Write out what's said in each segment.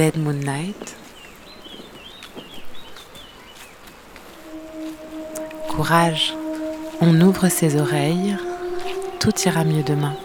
Dead Moon Night. Courage, on ouvre ses oreilles, tout ira mieux demain.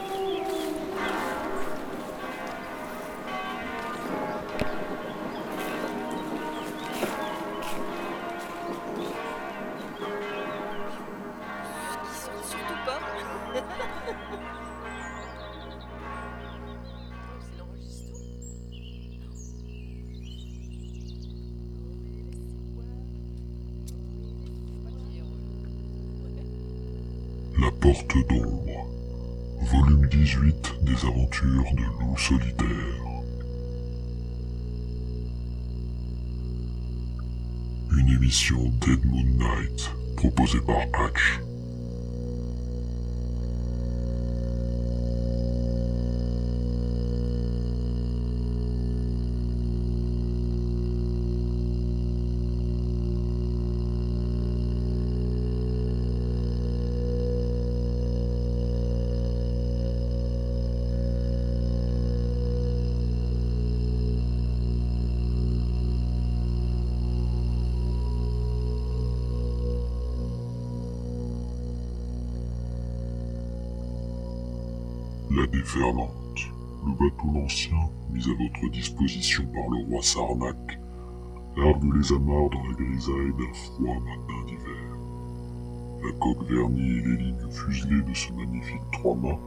Mis à votre disposition par le roi Sarnac, largue les amarres dans la grisaille d'un froid matin d'hiver. La coque vernie et les lignes fuselées de ce magnifique trois-mâts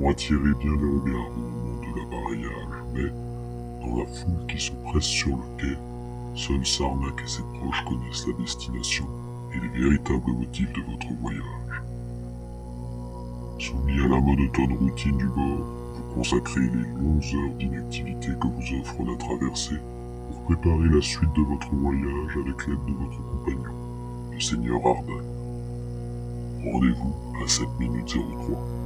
ont attiré bien le regard au moment de l'appareillage, mais, dans la foule qui se presse sur le quai, seul Sarnac et ses proches connaissent la destination et les véritables motifs de votre voyage. Soumis à la monotone routine du bord, consacrez les longues heures d'inactivité que vous offre la traversée pour préparer la suite de votre voyage avec l'aide de votre compagnon, le seigneur Arden. Rendez-vous à 7 minutes 03.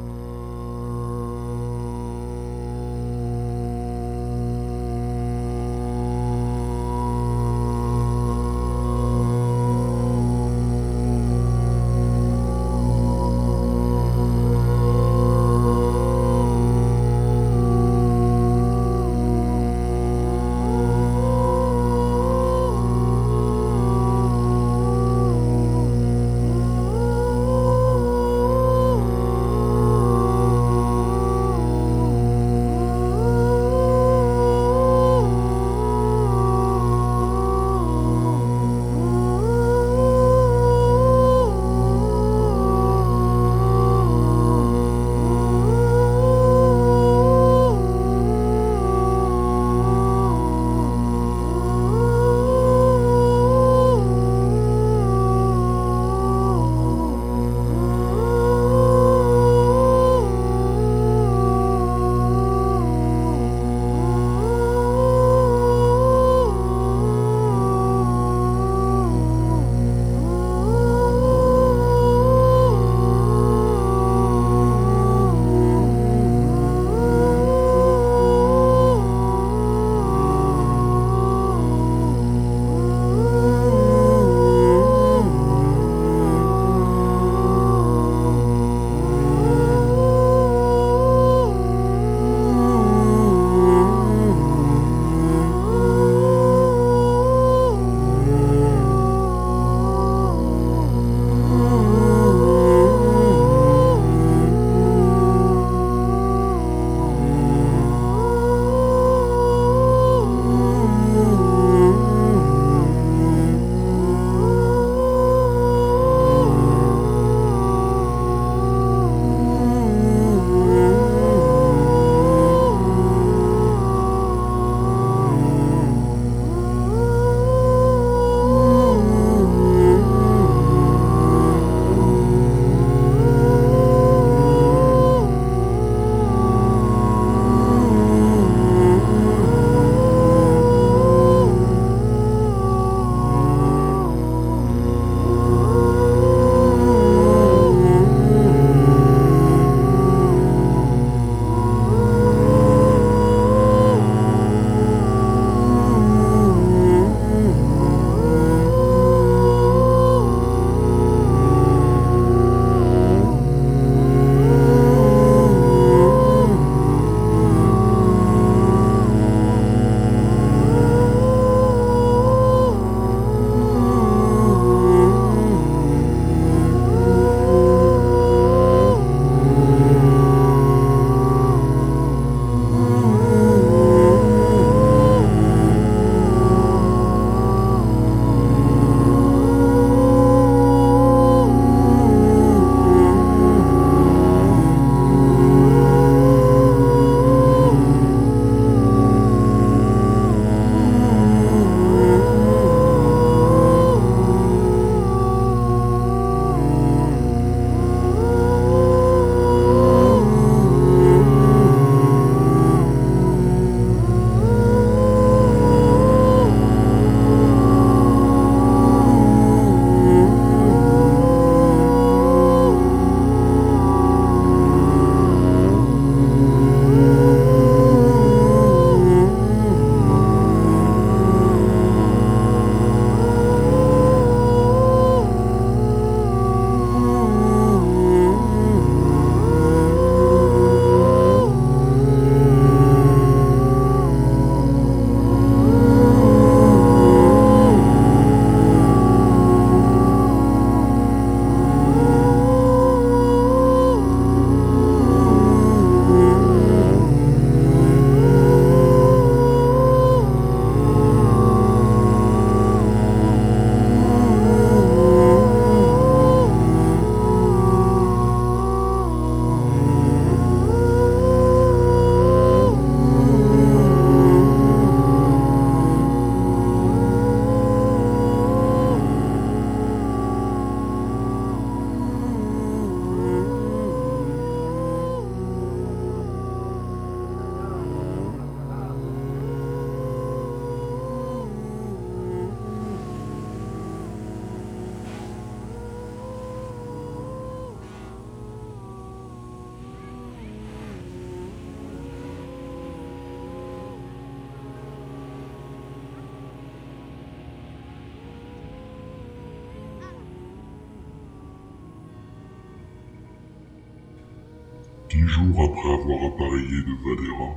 Dix jours après avoir appareillé de Vadera,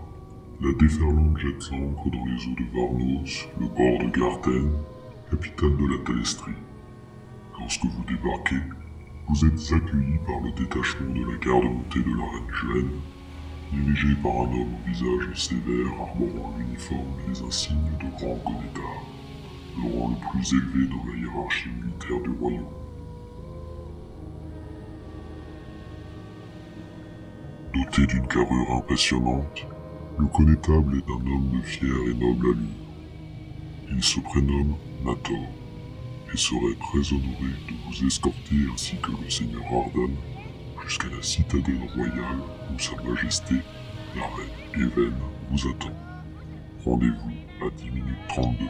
la déferlante jette l'ancre dans les eaux de Varnos, le bord de Garten, capitale de la Talestrie. Lorsque vous débarquez, vous êtes accueilli par le détachement de la garde montée de la reine Juenne, dirigé par un homme au visage sévère arborant l'uniforme et les insignes de grand Gonétard, le rang le plus élevé dans la hiérarchie militaire du royaume. D'une carrure impressionnante, le connétable est un homme de fière et noble allure. Il se prénomme Nator et serait très honoré de vous escorter ainsi que le seigneur Ardan jusqu'à la citadelle royale où Sa Majesté, la reine Even, vous attend. Rendez-vous à 10 minutes 32.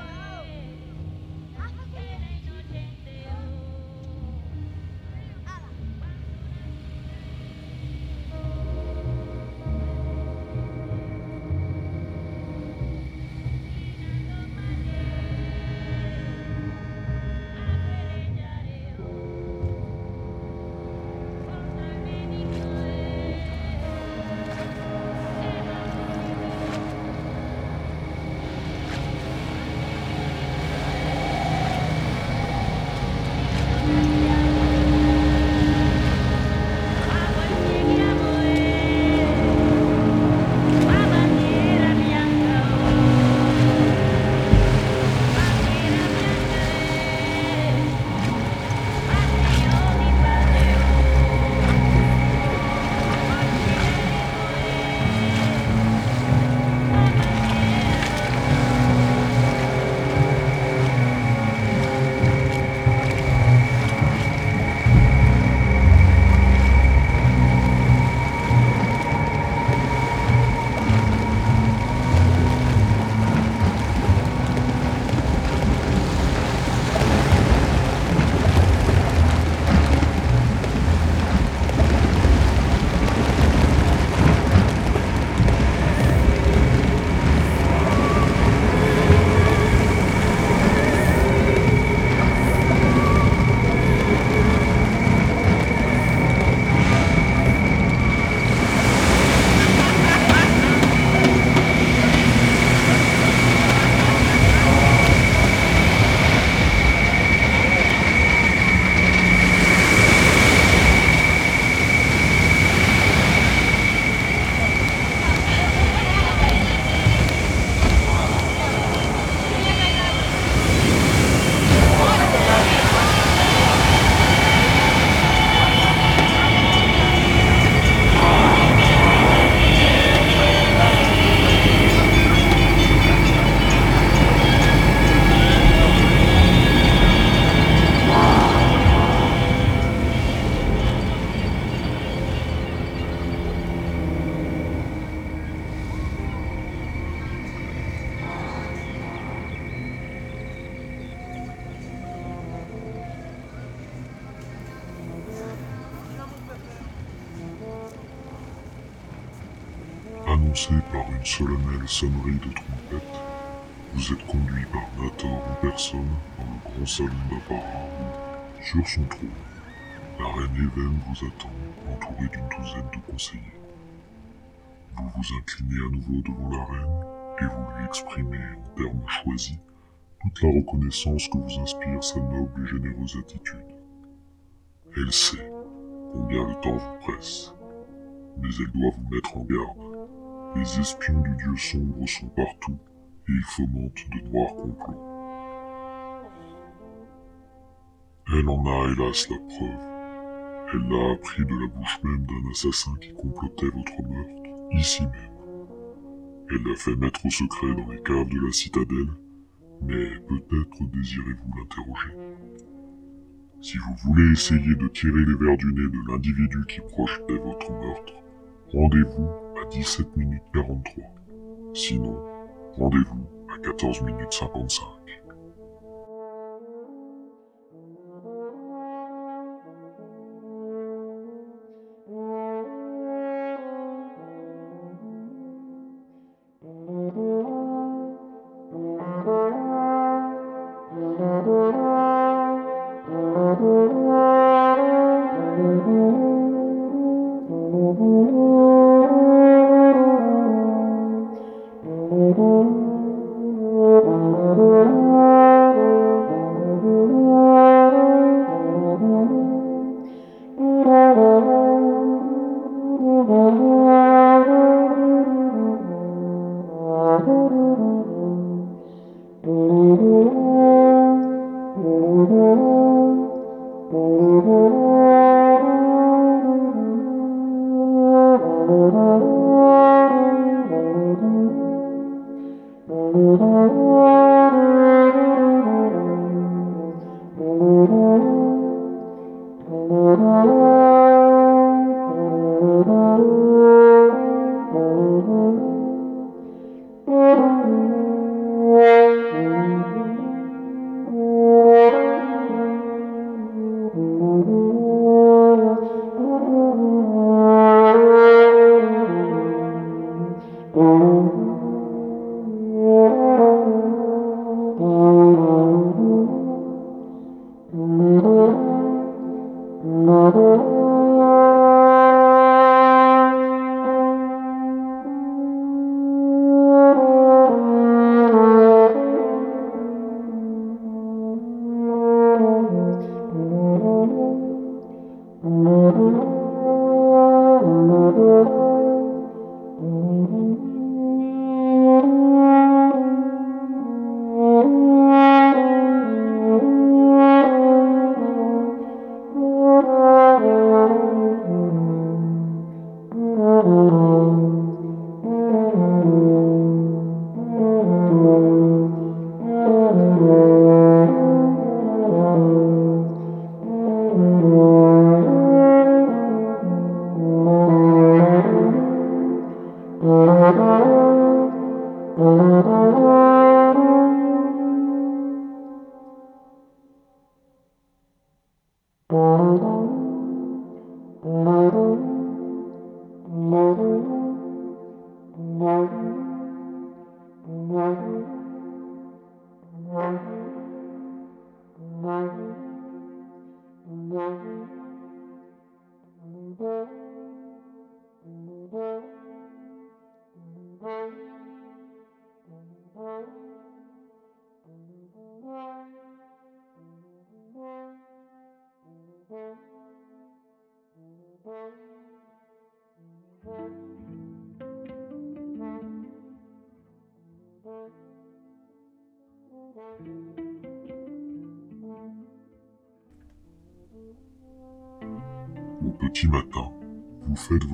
Sonnerie de trompette, vous êtes conduit par Nator en personne dans le grand salon d'apparat où, sur son trône, la reine Even vous attend, entourée d'une douzaine de conseillers. Vous vous inclinez à nouveau devant la reine et vous lui exprimez en termes choisis toute la reconnaissance que vous inspire sa noble et généreuse attitude. Elle sait combien le temps vous presse, mais elle doit vous mettre en garde. Les espions du dieu sombre sont partout et ils fomentent de noirs complots. Elle en a hélas la preuve. Elle l'a appris de la bouche même d'un assassin qui complotait votre meurtre, ici même. Elle l'a fait mettre au secret dans les caves de la citadelle, mais peut-être désirez-vous l'interroger. Si vous voulez essayer de tirer les verres du nez de l'individu qui projetait votre meurtre, rendez-vous 17 minutes 43. Sinon, rendez-vous à 14 minutes 55.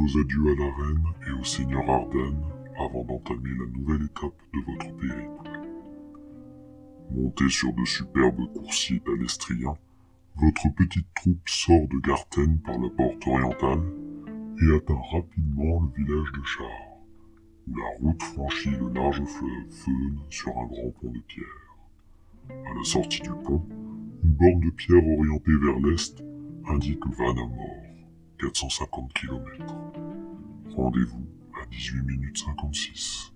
Vos adieux à la reine et au seigneur Arden avant d'entamer la nouvelle étape de votre périple. Monté sur de superbes coursiers palestriens, votre petite troupe sort de Garten par la porte orientale et atteint rapidement le village de Char, où la route franchit le large fleuve Feune sur un grand pont de pierre. À la sortie du pont, une borne de pierre orientée vers l'est indique Vanamor, 450 km. Rendez-vous à 18 minutes 56.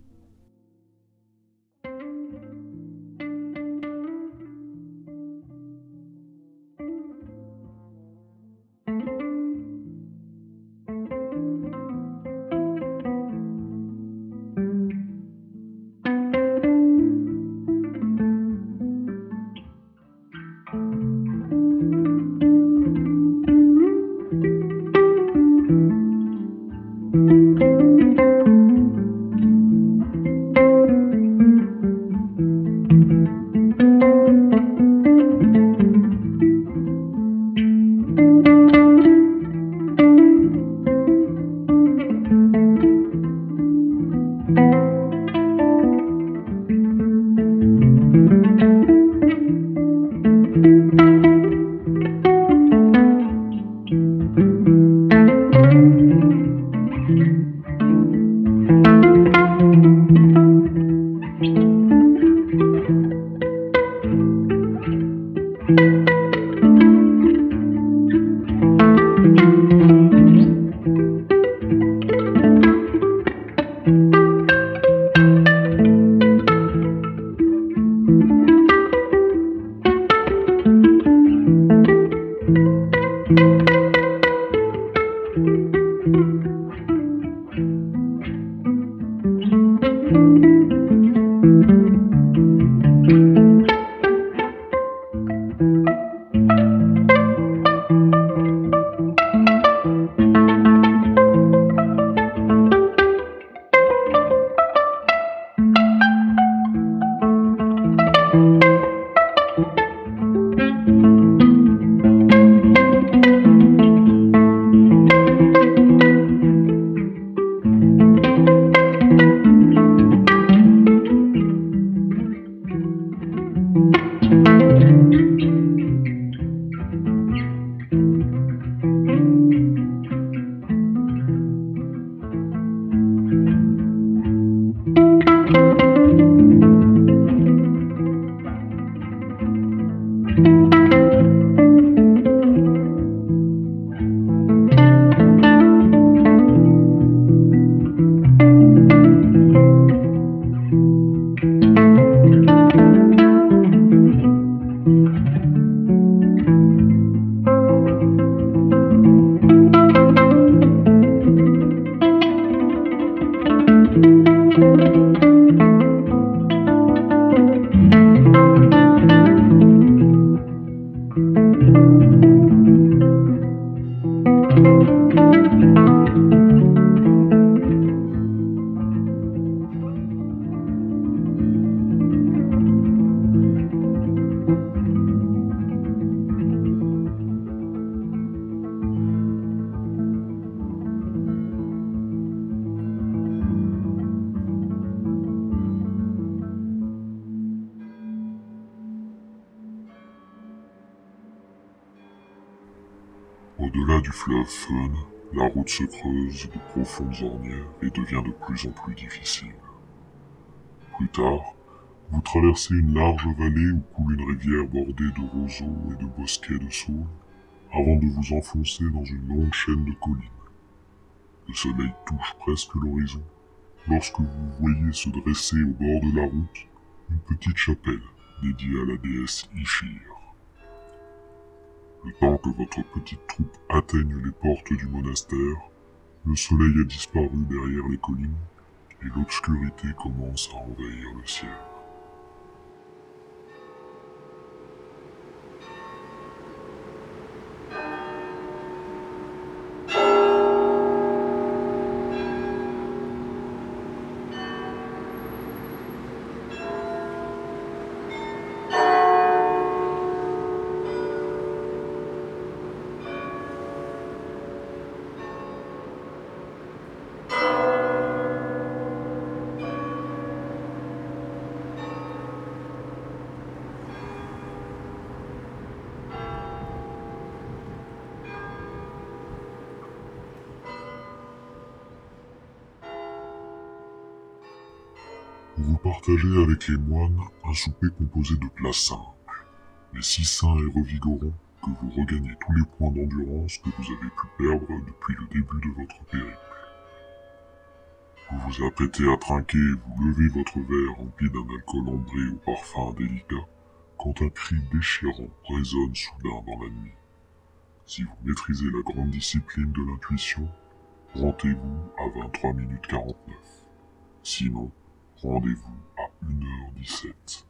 Du fleuve Fun, la route se creuse de profondes ornières et devient de plus en plus difficile. Plus tard, vous traversez une large vallée où coule une rivière bordée de roseaux et de bosquets de saules, avant de vous enfoncer dans une longue chaîne de collines. Le soleil touche presque l'horizon lorsque vous voyez se dresser au bord de la route une petite chapelle dédiée à la déesse Ishir. Le temps que votre petite troupe atteigne les portes du monastère, le soleil a disparu derrière les collines et l'obscurité commence à envahir le ciel. Un souper composé de plats simples, mais si sains et revigorants que vous regagnez tous les points d'endurance que vous avez pu perdre depuis le début de votre périple. Vous vous apprêtez à trinquer vous levez votre verre rempli d'un alcool ambré au parfum délicat quand un cri déchirant résonne soudain dans la nuit. Si vous maîtrisez la grande discipline de l'intuition, rendez-vous à 23 minutes 49. Sinon, rendez-vous 1h17.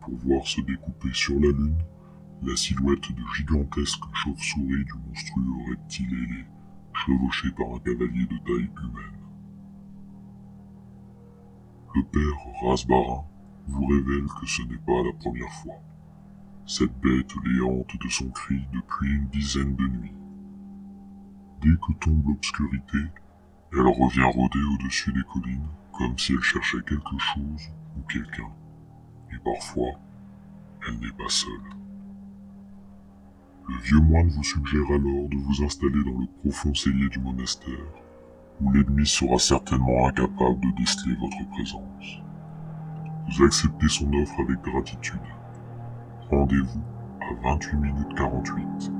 Pour voir se découper sur la lune la silhouette de gigantesques chauves-souris du monstrueux reptile ailé, chevauché par un cavalier de taille humaine. Le père Rasbarin vous révèle que ce n'est pas la première fois. Cette bête les hante de son cri depuis une dizaine de nuits. Dès que tombe l'obscurité, elle revient rôder au-dessus des collines comme si elle cherchait quelque chose ou quelqu'un. Et parfois, elle n'est pas seule. Le vieux moine vous suggère alors de vous installer dans le profond cellier du monastère, où l'ennemi sera certainement incapable de déceler votre présence. Vous acceptez son offre avec gratitude. Rendez-vous à 28 minutes 48.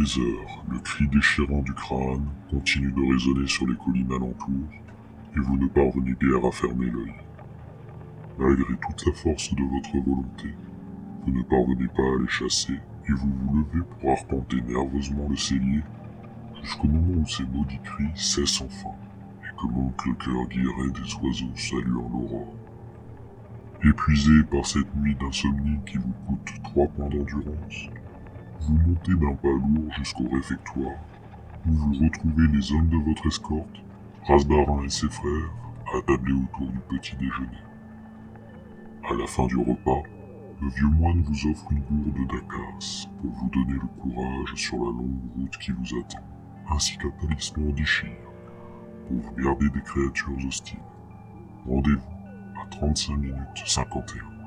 Des heures le cri déchirant du crâne continue de résonner sur les collines alentours, et vous ne parvenez guère à fermer l'œil. Malgré toute la force de votre volonté, vous ne parvenez pas à les chasser, et vous vous levez pour arpenter nerveusement le cellier, jusqu'au moment où ces maudits cris cessent enfin, et que le cœur guilleret des oiseaux saluant l'aurore. Épuisé par cette nuit d'insomnie qui vous coûte trois points d'endurance, vous montez d'un pas lourd jusqu'au réfectoire, où vous retrouvez les hommes de votre escorte, Rasbarin et ses frères, attablés autour du petit déjeuner. À la fin du repas, le vieux moine vous offre une gourde d'acace pour vous donner le courage sur la longue route qui vous attend, ainsi qu'un talisman d'Ichir pour vous garder des créatures hostiles. Rendez-vous à 35 minutes 51.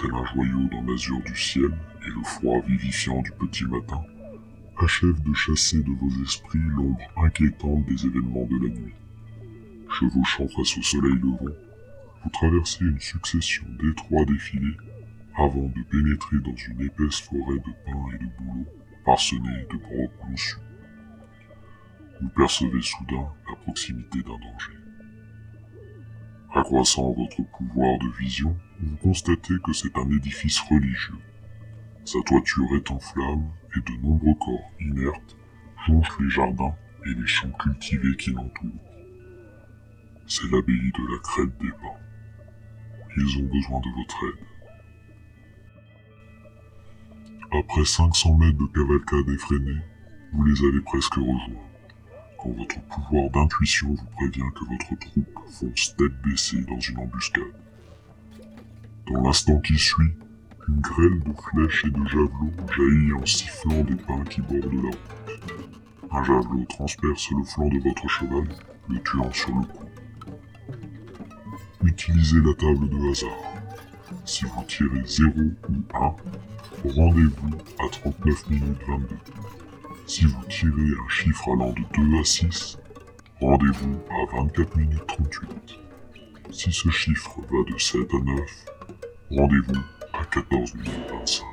Tel un joyau dans l'azur du ciel et le froid vivifiant du petit matin achèvent de chasser de vos esprits l'ombre inquiétante des événements de la nuit. Chevauchant face au soleil levant, vous traversez une succession d'étroits défilés avant de pénétrer dans une épaisse forêt de pins et de bouleaux parsemée de brocs moussus. Vous percevez soudain la proximité d'un danger. Accroissant votre pouvoir de vision, vous constatez que c'est un édifice religieux. Sa toiture est en flammes et de nombreux corps inertes jonchent les jardins et les champs cultivés qui l'entourent. C'est l'abbaye de la Crête des Pins. Ils ont besoin de votre aide. Après 500 mètres de cavalcade effrénée, vous les avez presque rejoints, quand votre pouvoir d'intuition vous prévient que votre troupe fonce tête baissée dans une embuscade. Dans l'instant qui suit, une grêle de flèches et de javelots jaillit en sifflant des pins qui bordent la route. Un javelot transperce le flanc de votre cheval, le tuant sur le coup. Utilisez la table de hasard. Si vous tirez 0 ou 1, rendez-vous à 39 minutes 22. Si vous tirez un chiffre allant de 2 à 6, rendez-vous à 24 minutes 38. Si ce chiffre va de 7 à 9, rendez-vous à 14 minutes 25.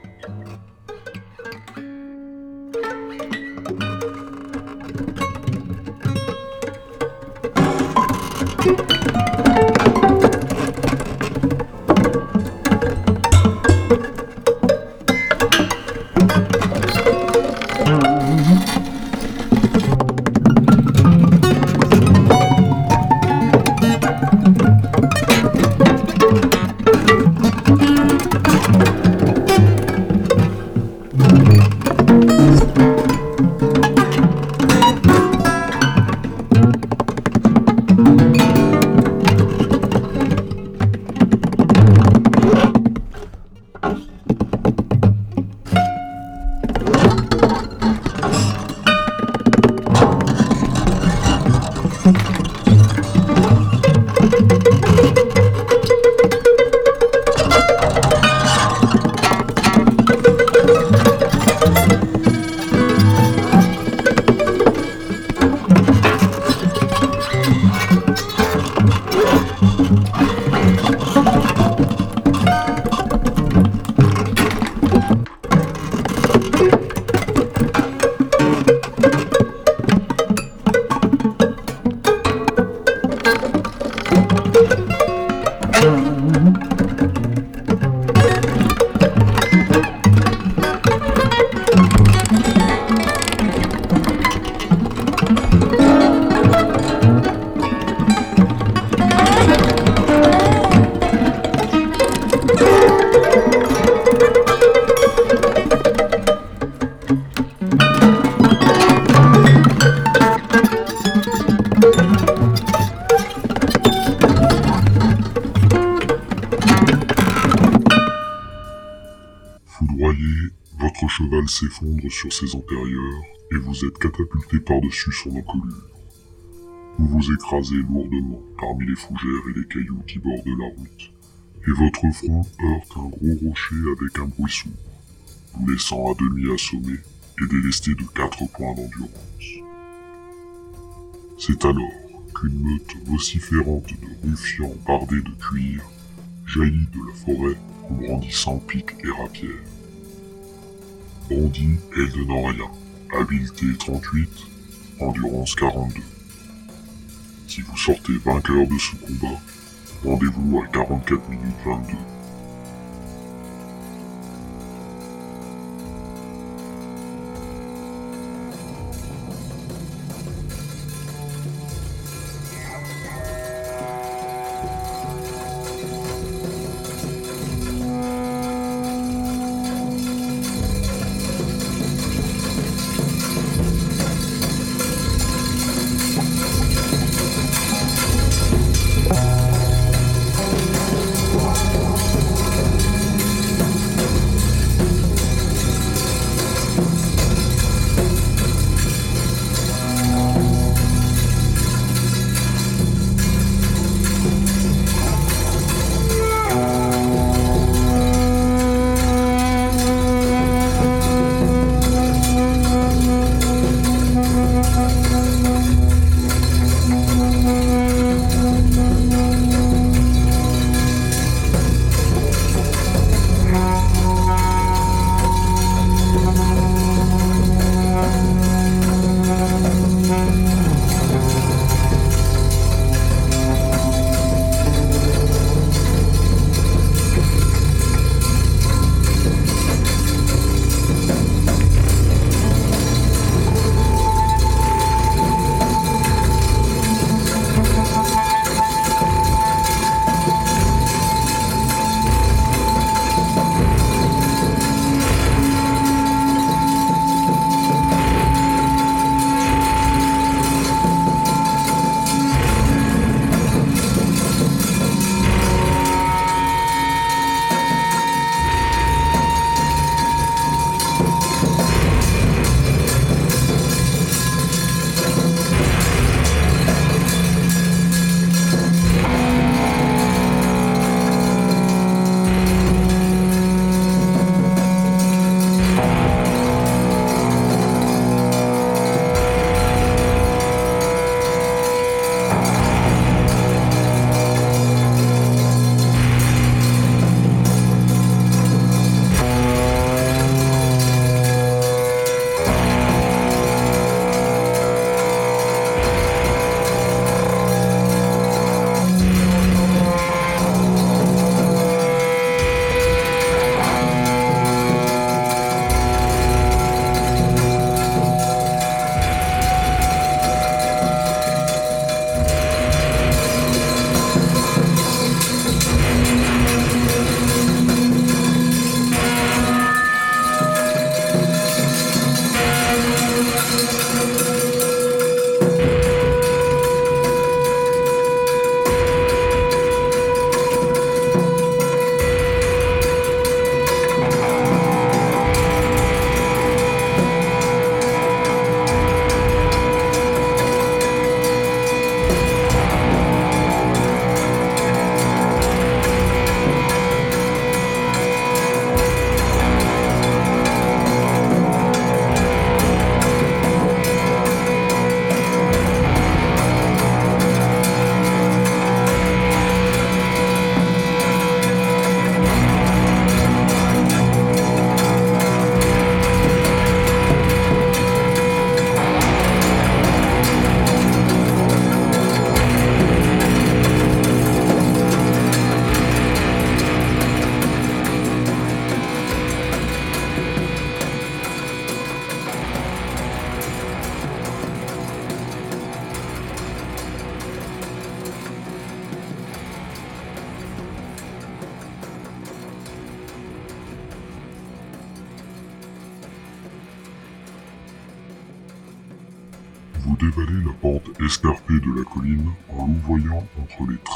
Sur ses antérieurs et vous êtes catapulté par-dessus son encolure. Vous vous écrasez lourdement parmi les fougères et les cailloux qui bordent la route, et votre front heurte un gros rocher avec un bruit sourd, vous laissant à demi assommé et délesté de quatre points d'endurance. C'est alors qu'une meute vociférante de ruffians bardés de cuir jaillit de la forêt en brandissant pic et rapière. Bandit Eldenan rien, habileté 38, endurance 42. Si vous sortez vainqueur de ce combat, rendez-vous à 44 minutes 22.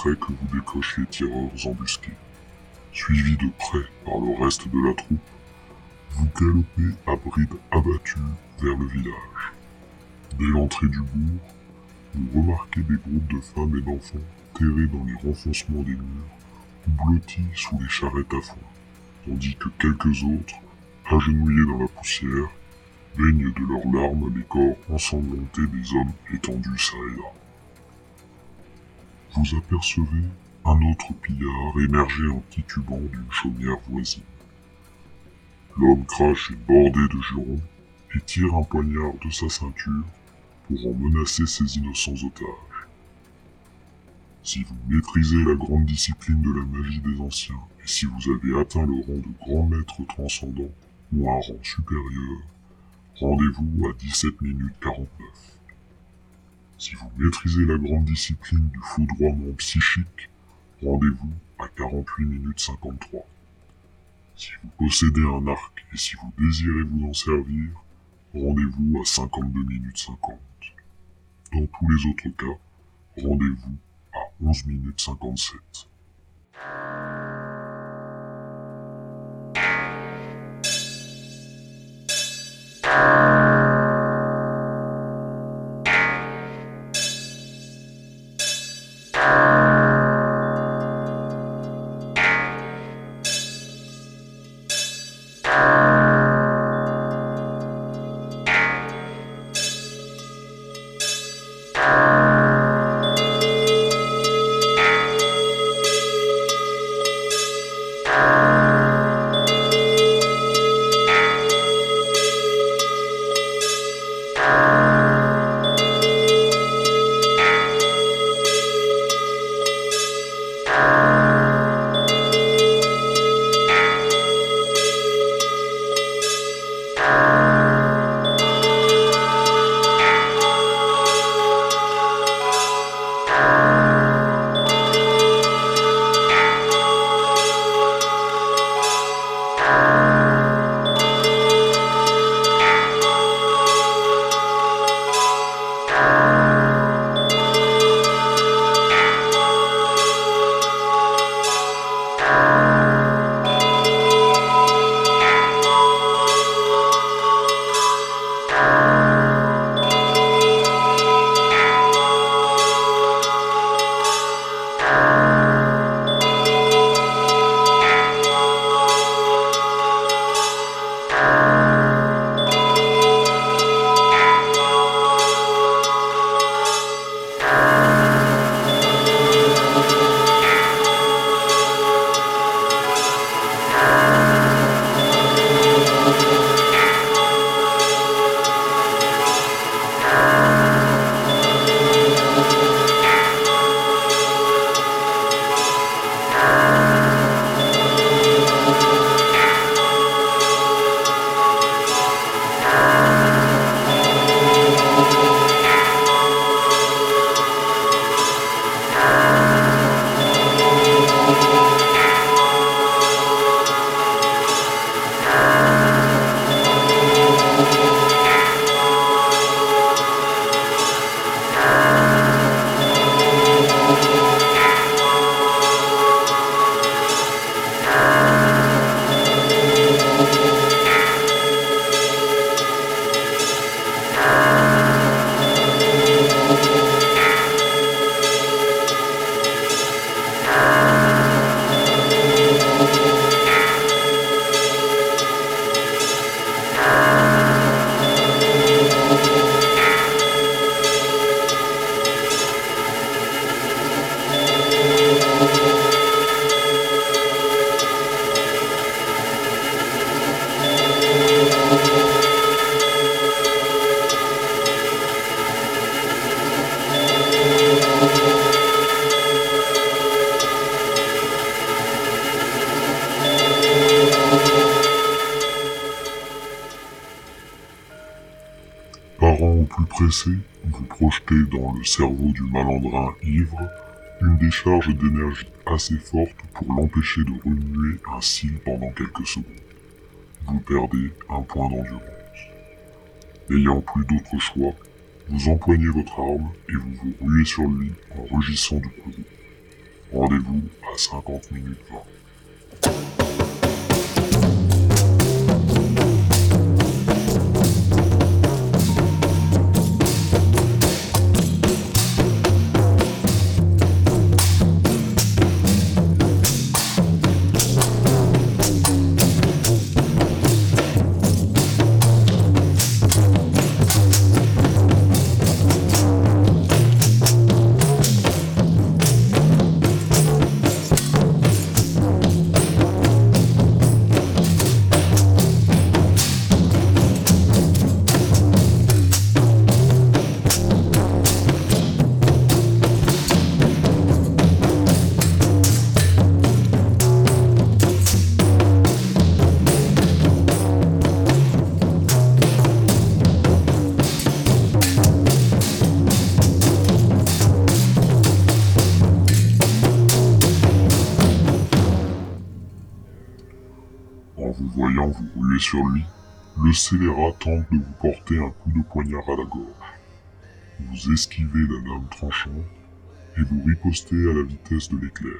Traits que vous décochent les tireurs embusqués. Suivi de près par le reste de la troupe, vous galopez à bride abattue vers le village. Dès l'entrée du bourg, vous remarquez des groupes de femmes et d'enfants terrés dans les renfoncements des murs ou blottis sous les charrettes à fond, tandis que quelques autres, agenouillés dans la poussière, baignent de leurs larmes les corps ensanglantés des hommes étendus çà et là. Vous apercevez un autre pillard émerger en titubant d'une chaumière voisine. L'homme crache une bordée de jurons et tire un poignard de sa ceinture pour en menacer ses innocents otages. Si vous maîtrisez la grande discipline de la magie des anciens, et si vous avez atteint le rang de grand maître transcendant ou un rang supérieur, rendez-vous à 17 minutes 49. Si vous maîtrisez la grande discipline du foudroiement psychique, rendez-vous à 48 minutes 53. Si vous possédez un arc et si vous désirez vous en servir, rendez-vous à 52 minutes 50. Dans tous les autres cas, rendez-vous à 11 minutes 57. Vous projetez dans le cerveau du malandrin ivre une décharge d'énergie assez forte pour l'empêcher de remuer un pendant quelques secondes. Vous perdez un point d'endurance. N'ayant plus d'autre choix, Vous empoignez votre arme et vous vous ruez sur lui en rugissant du courroux. Rendez-vous à 50 minutes 20. En vous voyant vous ruer sur lui, le scélérat tente de vous porter un coup de poignard à la gorge. Vous esquivez la lame tranchante et vous ripostez à la vitesse de l'éclair.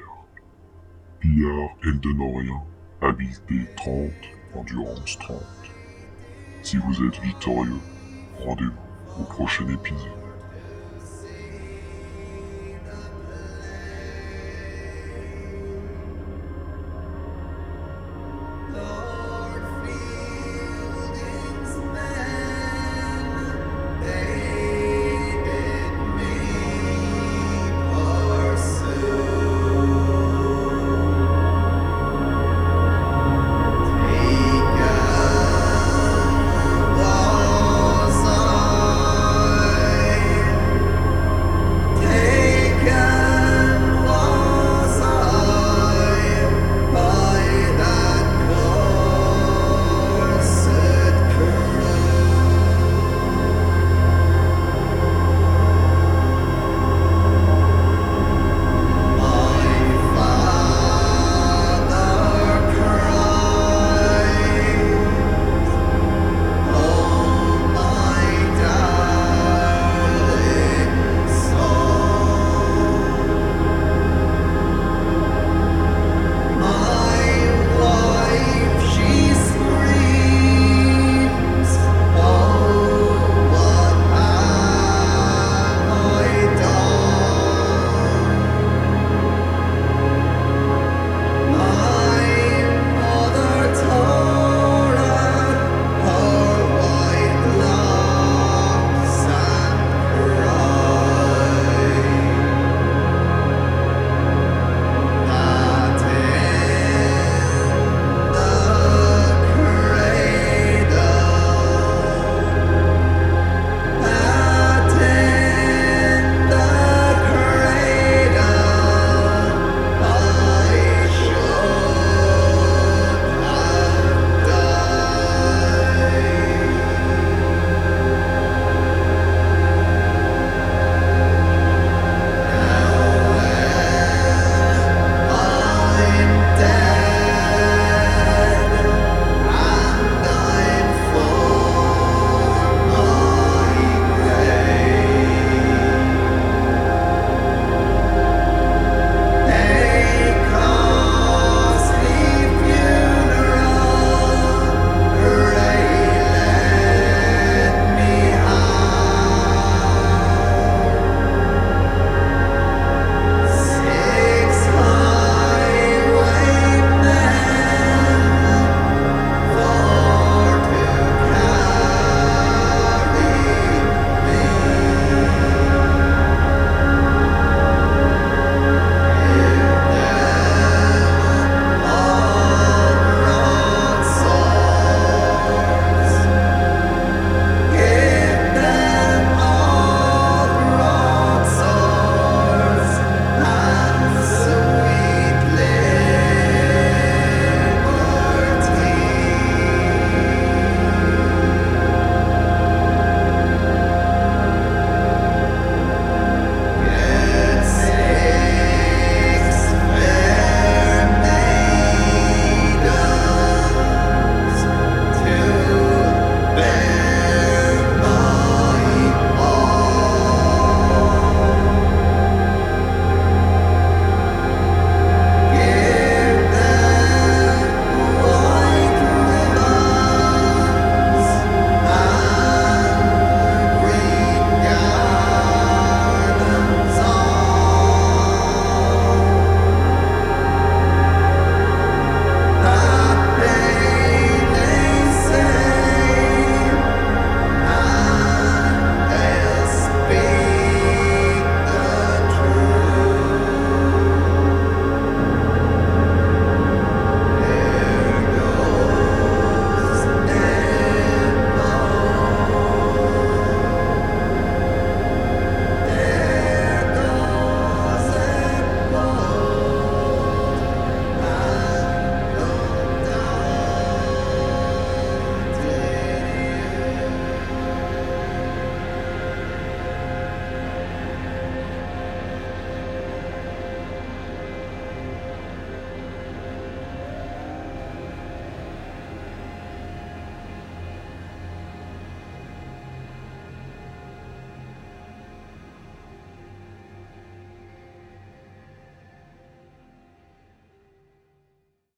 Pillard Eldenorien, habileté 30, endurance 30. Si vous êtes victorieux, rendez-vous au prochain épisode.